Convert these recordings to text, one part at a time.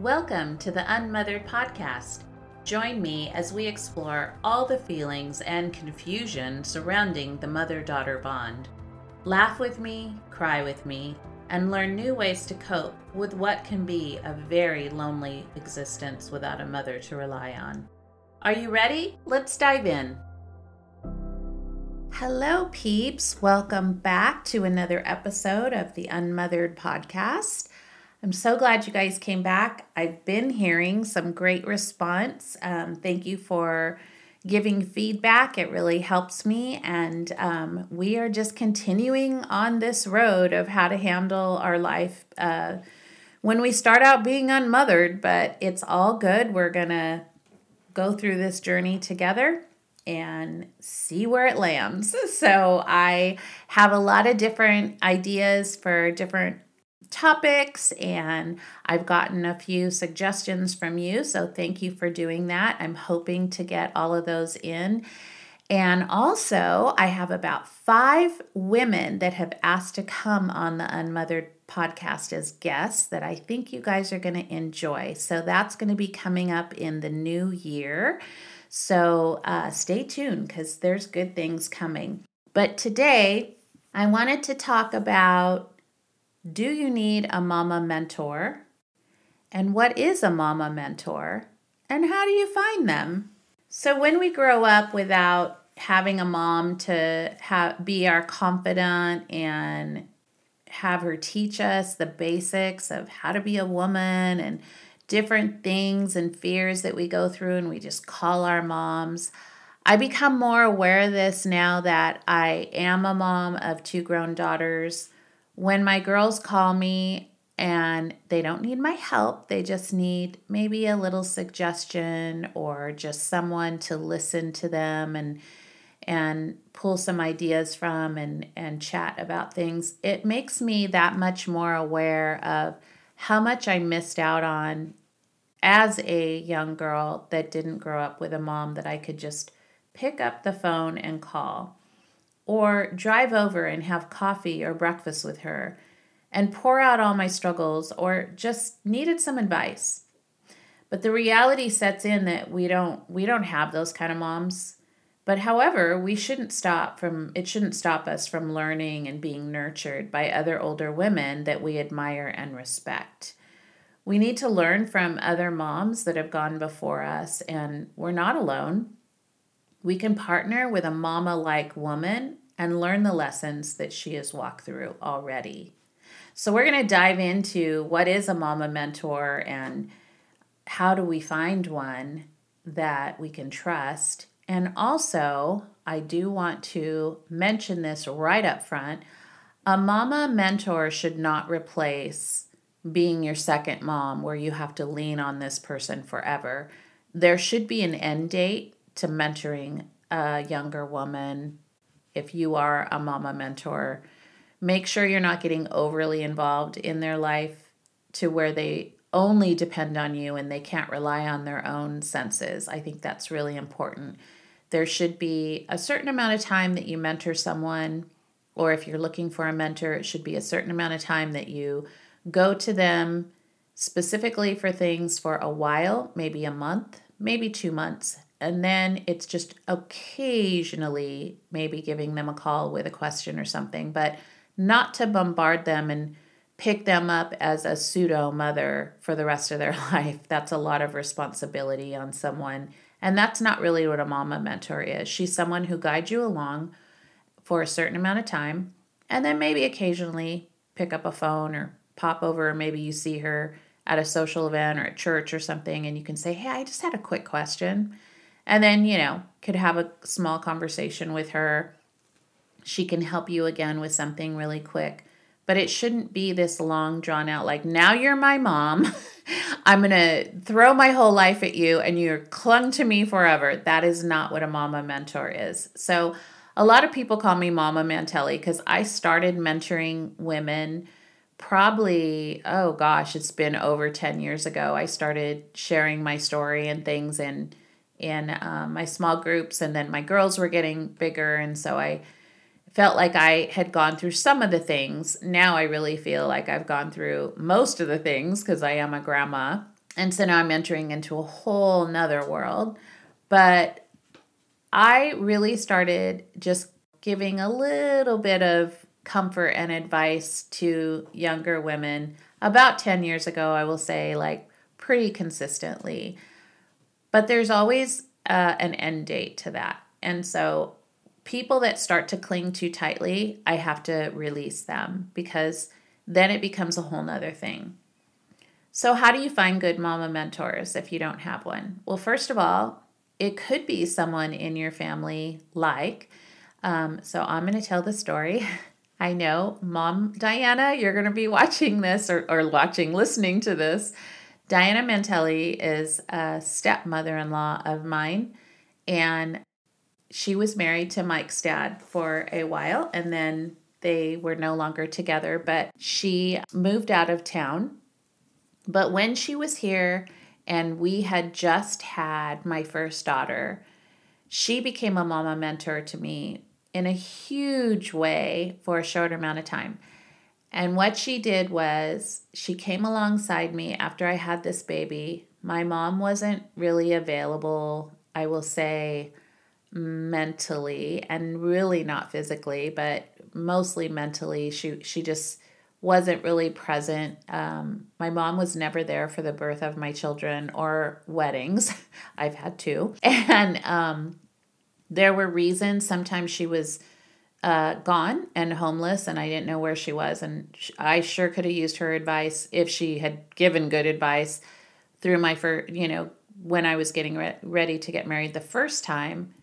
Welcome to the Unmothered Podcast. Join me as we explore all the feelings and confusion surrounding the mother daughter bond. Laugh with me, cry with me, and learn new ways to cope with what can be a very lonely existence without a mother to rely on. Are you ready? Let's dive in. Hello, peeps. Welcome back to another episode of the Unmothered Podcast. I'm so glad you guys came back. I've been hearing some great response. Um, thank you for giving feedback. It really helps me. And um, we are just continuing on this road of how to handle our life uh, when we start out being unmothered, but it's all good. We're going to go through this journey together and see where it lands. So, I have a lot of different ideas for different topics, and I've gotten a few suggestions from you. So, thank you for doing that. I'm hoping to get all of those in. And also, I have about five women that have asked to come on the Unmothered podcast as guests that I think you guys are going to enjoy. So, that's going to be coming up in the new year. So uh, stay tuned because there's good things coming. But today, I wanted to talk about do you need a mama mentor? And what is a mama mentor? And how do you find them? So, when we grow up without having a mom to have, be our confidant and have her teach us the basics of how to be a woman and different things and fears that we go through, and we just call our moms. I become more aware of this now that I am a mom of two grown daughters. When my girls call me and they don't need my help, they just need maybe a little suggestion or just someone to listen to them and and pull some ideas from and and chat about things. It makes me that much more aware of how much I missed out on as a young girl that didn't grow up with a mom that I could just pick up the phone and call, or drive over and have coffee or breakfast with her and pour out all my struggles, or just needed some advice. But the reality sets in that we don't we don't have those kind of moms. But however, we shouldn't stop from it shouldn't stop us from learning and being nurtured by other older women that we admire and respect. We need to learn from other moms that have gone before us, and we're not alone. We can partner with a mama like woman and learn the lessons that she has walked through already. So, we're going to dive into what is a mama mentor and how do we find one that we can trust. And also, I do want to mention this right up front a mama mentor should not replace being your second mom where you have to lean on this person forever. There should be an end date to mentoring a younger woman. If you are a mama mentor, make sure you're not getting overly involved in their life to where they only depend on you and they can't rely on their own senses. I think that's really important. There should be a certain amount of time that you mentor someone, or if you're looking for a mentor, it should be a certain amount of time that you go to them specifically for things for a while, maybe a month, maybe two months. And then it's just occasionally maybe giving them a call with a question or something, but not to bombard them and pick them up as a pseudo mother for the rest of their life. That's a lot of responsibility on someone. And that's not really what a mama mentor is. She's someone who guides you along for a certain amount of time and then maybe occasionally pick up a phone or pop over, maybe you see her at a social event or at church or something, and you can say, Hey, I just had a quick question. And then, you know, could have a small conversation with her. She can help you again with something really quick. But it shouldn't be this long, drawn out, like, now you're my mom. I'm going to throw my whole life at you and you're clung to me forever. That is not what a mama mentor is. So, a lot of people call me Mama Mantelli because I started mentoring women probably oh gosh it's been over 10 years ago i started sharing my story and things in in um, my small groups and then my girls were getting bigger and so i felt like i had gone through some of the things now i really feel like i've gone through most of the things because i am a grandma And so now I'm entering into a whole nother world. But I really started just giving a little bit of comfort and advice to younger women about 10 years ago, I will say, like pretty consistently. But there's always uh, an end date to that. And so people that start to cling too tightly, I have to release them because then it becomes a whole nother thing. So, how do you find good mama mentors if you don't have one? Well, first of all, it could be someone in your family, like, um, so I'm going to tell the story. I know, Mom Diana, you're going to be watching this or, or watching, listening to this. Diana Mantelli is a stepmother in law of mine, and she was married to Mike's dad for a while, and then they were no longer together, but she moved out of town. But when she was here, and we had just had my first daughter, she became a mama mentor to me in a huge way for a short amount of time. And what she did was she came alongside me after I had this baby. My mom wasn't really available, I will say, mentally and really not physically, but mostly mentally. She she just wasn't really present. Um, my mom was never there for the birth of my children or weddings. I've had two, and um, there were reasons. Sometimes she was uh, gone and homeless, and I didn't know where she was. And I sure could have used her advice if she had given good advice through my first, you know, when I was getting re- ready to get married the first time.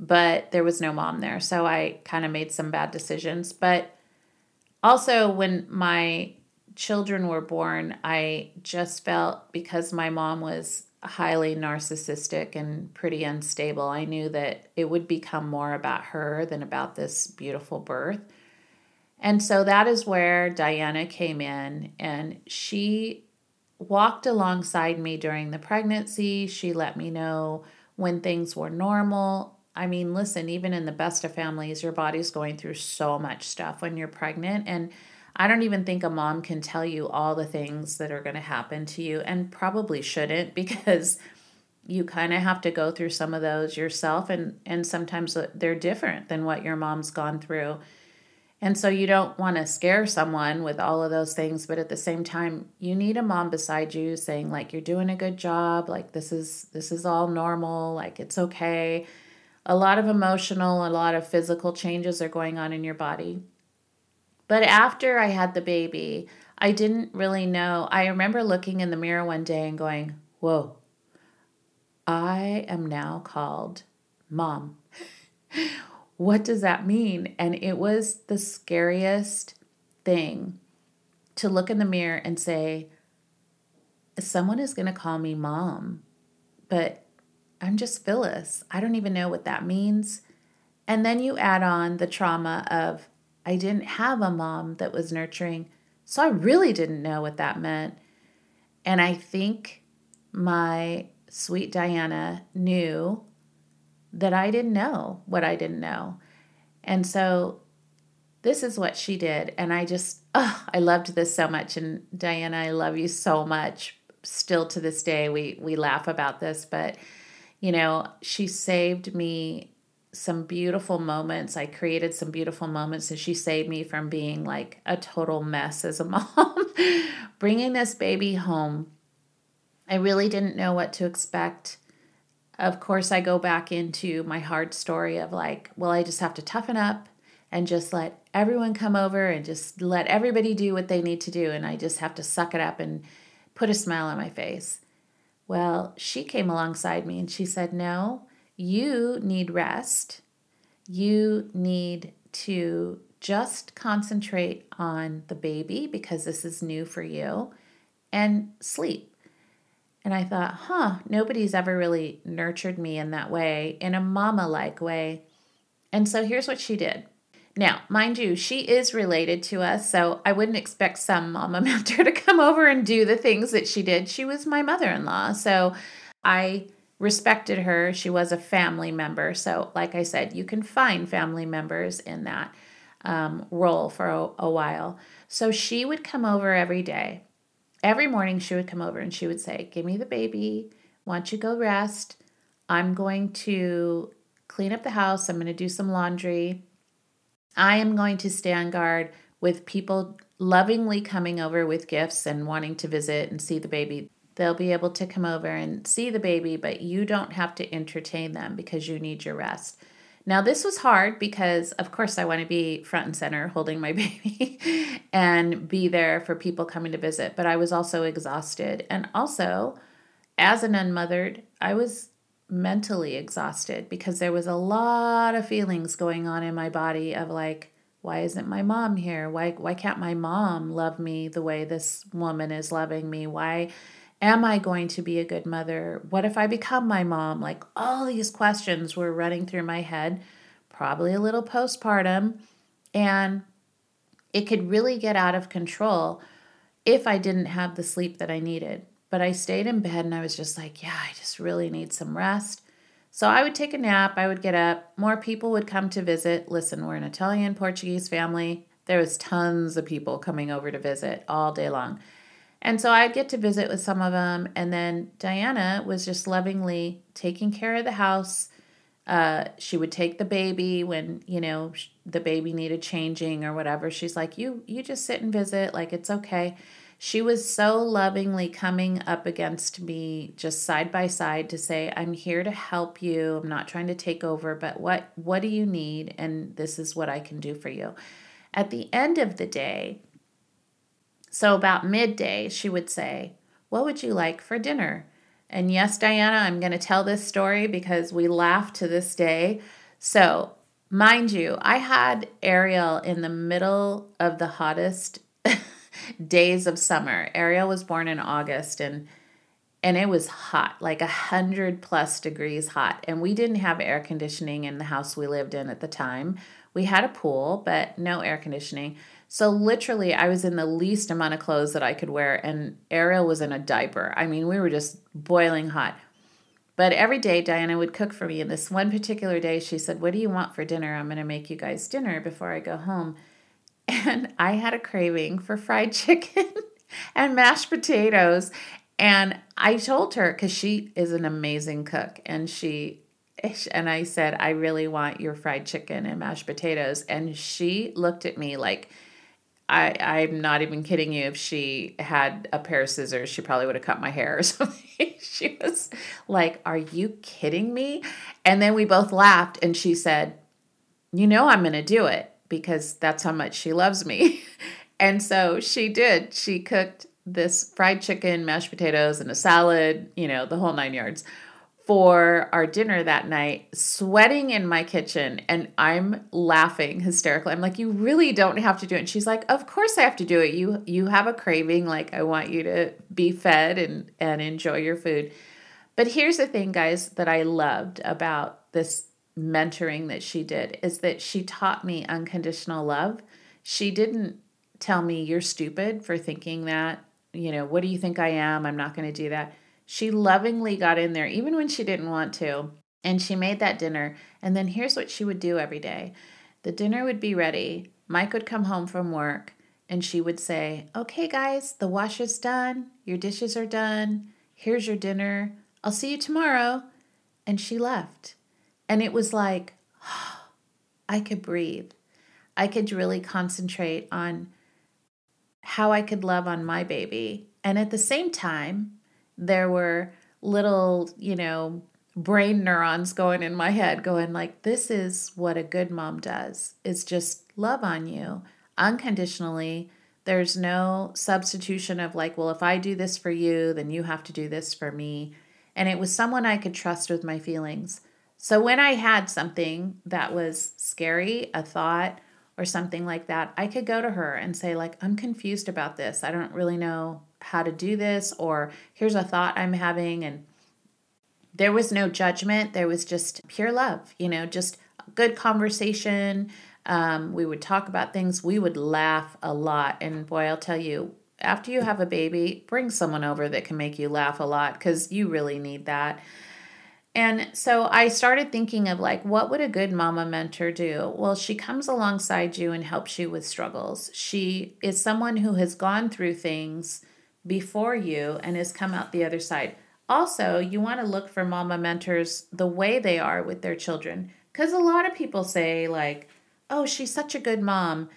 But there was no mom there, so I kind of made some bad decisions. But also, when my children were born, I just felt because my mom was highly narcissistic and pretty unstable, I knew that it would become more about her than about this beautiful birth. And so that is where Diana came in and she walked alongside me during the pregnancy. She let me know when things were normal. I mean, listen, even in the best of families, your body's going through so much stuff when you're pregnant. And I don't even think a mom can tell you all the things that are going to happen to you and probably shouldn't because you kind of have to go through some of those yourself and and sometimes uh, they're different than what your mom's gone through. And so you don't want to scare someone with all of those things, but at the same time, you need a mom beside you saying like you're doing a good job, like this is this is all normal, like it's okay. A lot of emotional, a lot of physical changes are going on in your body but after I had the baby, I didn't really know. I remember looking in the mirror one day and going, Whoa, I am now called mom. what does that mean? And it was the scariest thing to look in the mirror and say, Someone is going to call me mom, but I'm just Phyllis. I don't even know what that means. And then you add on the trauma of I didn't have a mom that was nurturing. So I really didn't know what that meant. And I think my sweet Diana knew that I didn't know what I didn't know. And so this is what she did. And I just, oh, I loved this so much. And Diana, I love you so much. Still to this day, we, we laugh about this, but you know, she saved me some beautiful moments. I created some beautiful moments, and she saved me from being like a total mess as a mom. Bringing this baby home, I really didn't know what to expect. Of course, I go back into my hard story of like, well, I just have to toughen up and just let everyone come over and just let everybody do what they need to do. And I just have to suck it up and put a smile on my face. Well, she came alongside me and she said, no you need rest. You need to just concentrate on the baby because this is new for you and sleep. And I thought, huh, nobody's ever really nurtured me in that way, in a mama like way. And so here's what she did. Now, mind you, she is related to us, so I wouldn't expect some mama mentor to come over and do the things that she did. She was my mother in law. So I respected her. She was a family member. So, like I said, you can find family members in that um, role for a, a while. So, she would come over every day every morning she would come over and she would say, Give me the baby. Why don't you go rest? I'm going to clean up the house. I'm going to do some laundry. I am going to stand guard with people lovingly coming over with gifts and wanting to visit and see the baby. They'll be able to come over and see the baby, but you don't have to entertain them because you need your rest. Now, this was hard because, of course, I want to be front and center holding my baby and be there for people coming to visit, but I was also exhausted. And also, as an unmothered, I was mentally exhausted because there was a lot of feelings going on in my body of like, why isn't my mom here? Why why can't my mom love me the way this woman is loving me? Why am I going to be a good mother? What if I become my mom? Like all these questions were running through my head, probably a little postpartum, and it could really get out of control if I didn't have the sleep that I needed. But I stayed in bed and I was just like, yeah, I just really need some rest. So I would take a nap, I would get up, more people would come to visit. Listen, we're an Italian Portuguese family. There was tons of people coming over to visit all day long. And so I'd get to visit with some of them. And then Diana was just lovingly taking care of the house. Uh, she would take the baby when, you know, the baby needed changing or whatever. She's like, you, you just sit and visit. Like, it's okay. She was so lovingly coming up against me just side by side to say, "I'm here to help you. I'm not trying to take over, but what what do you need and this is what I can do for you." At the end of the day, so about midday, she would say, "What would you like for dinner?" And yes, Diana, I'm going to tell this story because we laugh to this day. So, mind you, I had Ariel in the middle of the hottest days of summer. Ariel was born in August and and it was hot, like a hundred plus degrees hot. And we didn't have air conditioning in the house we lived in at the time. We had a pool, but no air conditioning. So literally, I was in the least amount of clothes that I could wear, and Ariel was in a diaper. I mean, we were just boiling hot. But every day, Diana would cook for me. And this one particular day, she said, What do you want for dinner? I'm going to make you guys dinner before I go home and I had a craving for fried chicken and mashed potatoes. And I told her because she is an amazing cook, and she and I said, I really want your fried chicken and mashed potatoes. And she looked at me like, I, I'm not even kidding you. If she had a pair of scissors, she probably would have cut my hair or something. she was like, Are you kidding me? And then we both laughed, and she said, You know, I'm going to do it because that's how much she loves me. and so she did. She cooked this fried chicken, mashed potatoes, and a salad, you know, the whole nine yards for our dinner that night, sweating in my kitchen. And I'm laughing hysterically. I'm like, you really don't have to do it. And she's like, of course I have to do it. You you have a craving. Like I want you to be fed and, and enjoy your food. But here's the thing, guys, that I loved about this mentoring that she did is that she taught me unconditional love. She didn't tell me, You're stupid for thinking that. You know, what do you think I am? I'm not going to do that. She lovingly got in there, even when she didn't want to. And she made that dinner. And then here's what she would do every day the dinner would be ready. Mike would come home from work and she would say, Okay, guys, the wash is done. Your dishes are done. Here's your dinner. I'll see you tomorrow. And she left. And it was like, oh, I could breathe. I could really concentrate on how I could love on my baby. And at the same time, there were little, you know, brain neurons going in my head going like this is what a good mom does. Is just love on you unconditionally. There's no substitution of like, well, if I do this for you, then you have to do this for me. And it was someone I could trust with my feelings. So when I had something that was scary, a thought or something like that, I could go to her and say like, "I'm confused about this. I don't really know how to do this or here's a thought I'm having." And there was no judgment. There was just pure love, you know, just good conversation. Um, we would talk about things. We would laugh a lot. And boy, I'll tell you, after you have a baby, bring someone over that can make you laugh a lot because you really need that. And so I started thinking of like, what would a good mama mentor do? Well, she comes alongside you and helps you with struggles. She is someone who has gone through things before you and has come out the other side. Also, you want to look for mama mentors the way they are with their children. Because a lot of people say, like, oh, she's such a good mom.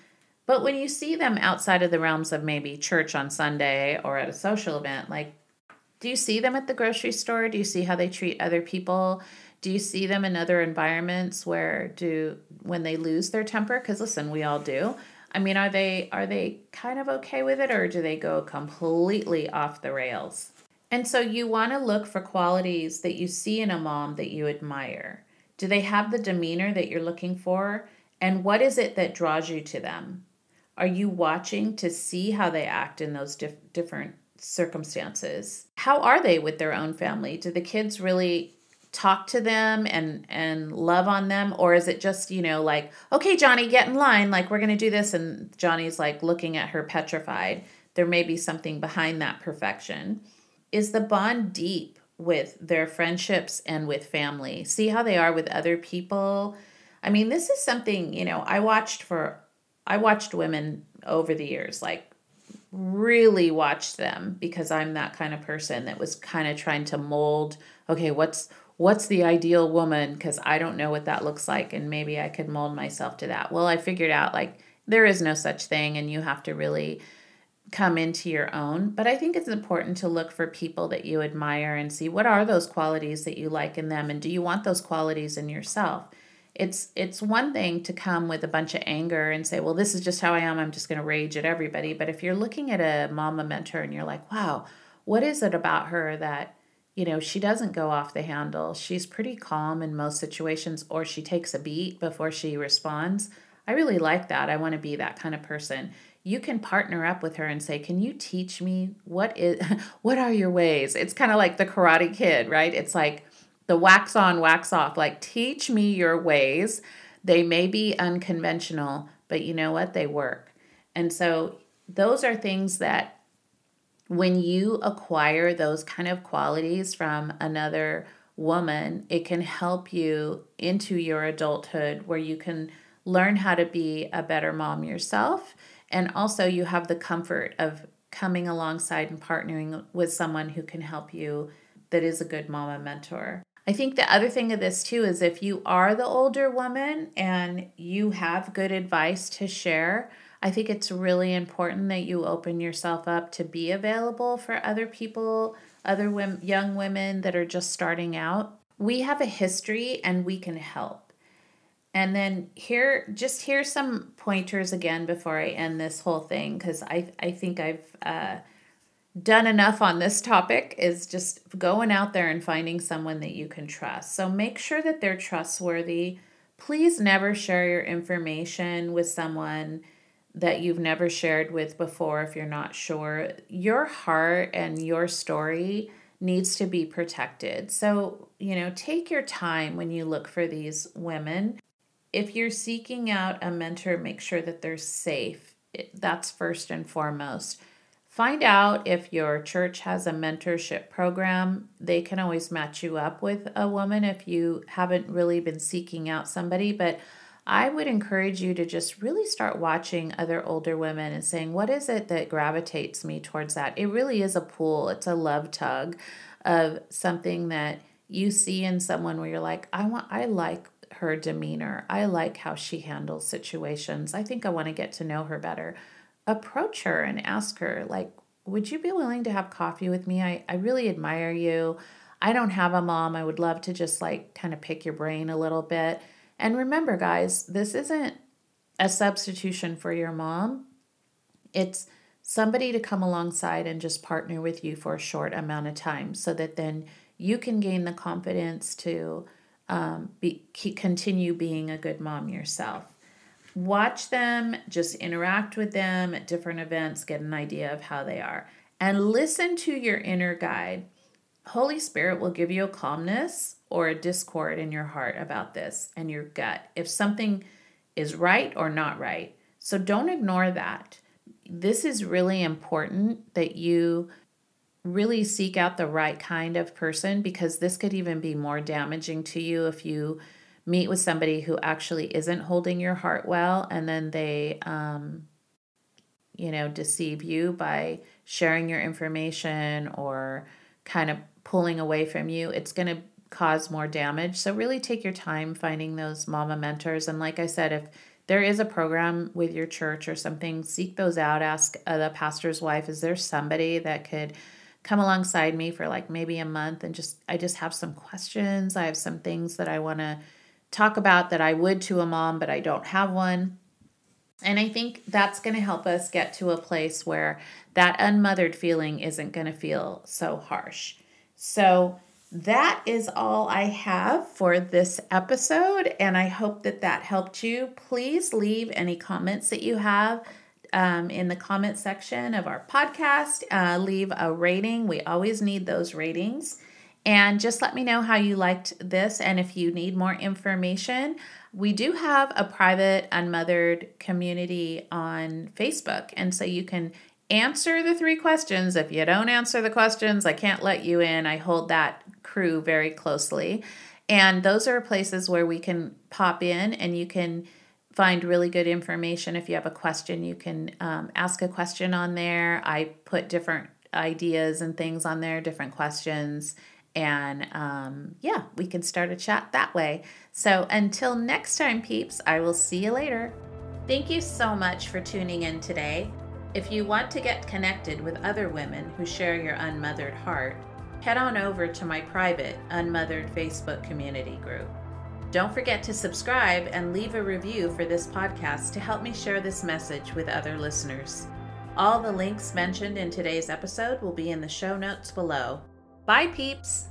But when you see them outside of the realms of maybe church on Sunday or at a social event, like, do you see them at the grocery store? Do you see how they treat other people? Do you see them in other environments where do when they lose their temper? Because listen, we all do. I mean, are they are they kind of okay with it or do they go completely off the rails? And so you want to look for qualities that you see in a mom that you admire. Do they have the demeanor that you're looking for? And what is it that draws you to them? Are you watching to see how they act in those dif- different circumstances? How are they with their own family? Do the kids really talk to them and and love on them? Or is it just you know like okay johnny get in line. Like we're to do this. And johnny's like looking at her petrified. There may be something behind that perfection. Is the bond deep with their friendships and with family? See how they are with other people? I mean this is something you know i watched for i watched women over the years like really watched them because i'm that kind of person that was kind of trying to mold okay what's what's the ideal woman because I don't know what that looks like and maybe I could mold myself to that. Well, I figured out like there is no such thing and you have to really come into your own. But I think it's important to look for people that you admire and see what are those qualities that you like in them and do you want those qualities in yourself? It's it's one thing to come with a bunch of anger and say, "Well, this is just how I am. I'm just going to rage at everybody." But if you're looking at a mama mentor and you're like, "Wow, what is it about her that you know, she doesn't go off the handle. She's pretty calm in most situations, or she takes a beat before she responds. I really like that. I want to be that kind of person. You can partner up with her and say, "Can you teach me what is what are your ways?" It's kind of like the karate kid, right? It's like the wax on, wax off. Like, teach me your ways. They may be unconventional, but you know what? They work. And so those are things that when you acquire those kind of qualities from another woman, it can help you into your adulthood where you can learn how to be a better mom yourself. And also, you have the comfort of coming alongside and partnering with someone who can help you that is a good mama mentor. I think the other thing of this too is if you are the older woman and you have good advice to share, I think it's really important that you open yourself up to be available for other people, other women, young women that are just starting out. We have a history and we can help. And then here, just here some pointers again before I end this whole thing because I I think I've uh, done enough on this topic. Is just going out there and finding someone that you can trust. So make sure that they're trustworthy. Please never share your information with someone that you've never shared with before if you're not sure. Your heart and your story needs to be protected. So, you know, take your time when you look for these women. If you're seeking out a mentor, make sure that they're safe. That's first and foremost. Find out if your church has a mentorship program. They can always match you up with a woman if you haven't really been seeking out somebody, but I would encourage you to just really start watching other older women and saying, what is it that gravitates me towards that? It really is a pull, it's a love tug of something that you see in someone where you're like, I want, I like her demeanor. I like how she handles situations. I think I want to get to know her better. Approach her and ask her, like, would you be willing to have coffee with me? I, I really admire you. I don't have a mom. I would love to just like kind of pick your brain a little bit and remember, guys, this isn't a substitution for your mom. It's somebody to come alongside and just partner with you for a short amount of time so that then you can gain the confidence to um, be, continue being a good mom yourself. Watch them, just interact with them at different events, get an idea of how they are, and listen to your inner guide. Holy Spirit will give you a calmness or a discord in your heart about this and your gut if something is right or not right. So don't ignore that. This is really important that you really seek out the right kind of person because this could even be more damaging to you if you meet with somebody who actually isn't holding your heart well and then they um you know deceive you by sharing your information or kind of pulling away from you, it's going to cause more damage. So, really take your time finding those mama mentors. And, like I said, if there is a program with your church or something, seek those out. Ask uh, the pastor's wife, is there somebody that could come alongside me for like maybe a month and just, I just have some questions. I have some things that I want to talk about that I would to a mom, but I don't have one. And I think that's going to help us get to a place where that unmothered feeling isn't going to feel so harsh. So, that is all I have for this episode, and I hope that that helped you. Please leave any comments that you have um, in the comment section of our podcast. Uh, leave a rating. We always need those ratings. And just let me know how you liked this and if you need more information. We do have a private unmothered community on Facebook. And so you can answer the three questions. If you don't answer the questions, I can't let you in. I hold that crew very closely. And those are places where we can pop in and you can find really good information. If you have a question, you can um, ask a question on there. I put different ideas and things on there, different questions and um, yeah, we can start a chat that way. So until next time, peeps, I will see you later. Thank you so much for tuning in today. If you want to get connected with other women who share your unmothered heart, head on over to my private Unmothered Facebook community group. Don't forget to subscribe and leave a review for this podcast to help me share this message with other listeners. All the links mentioned in today's episode will be in the show notes below. Bye, peeps!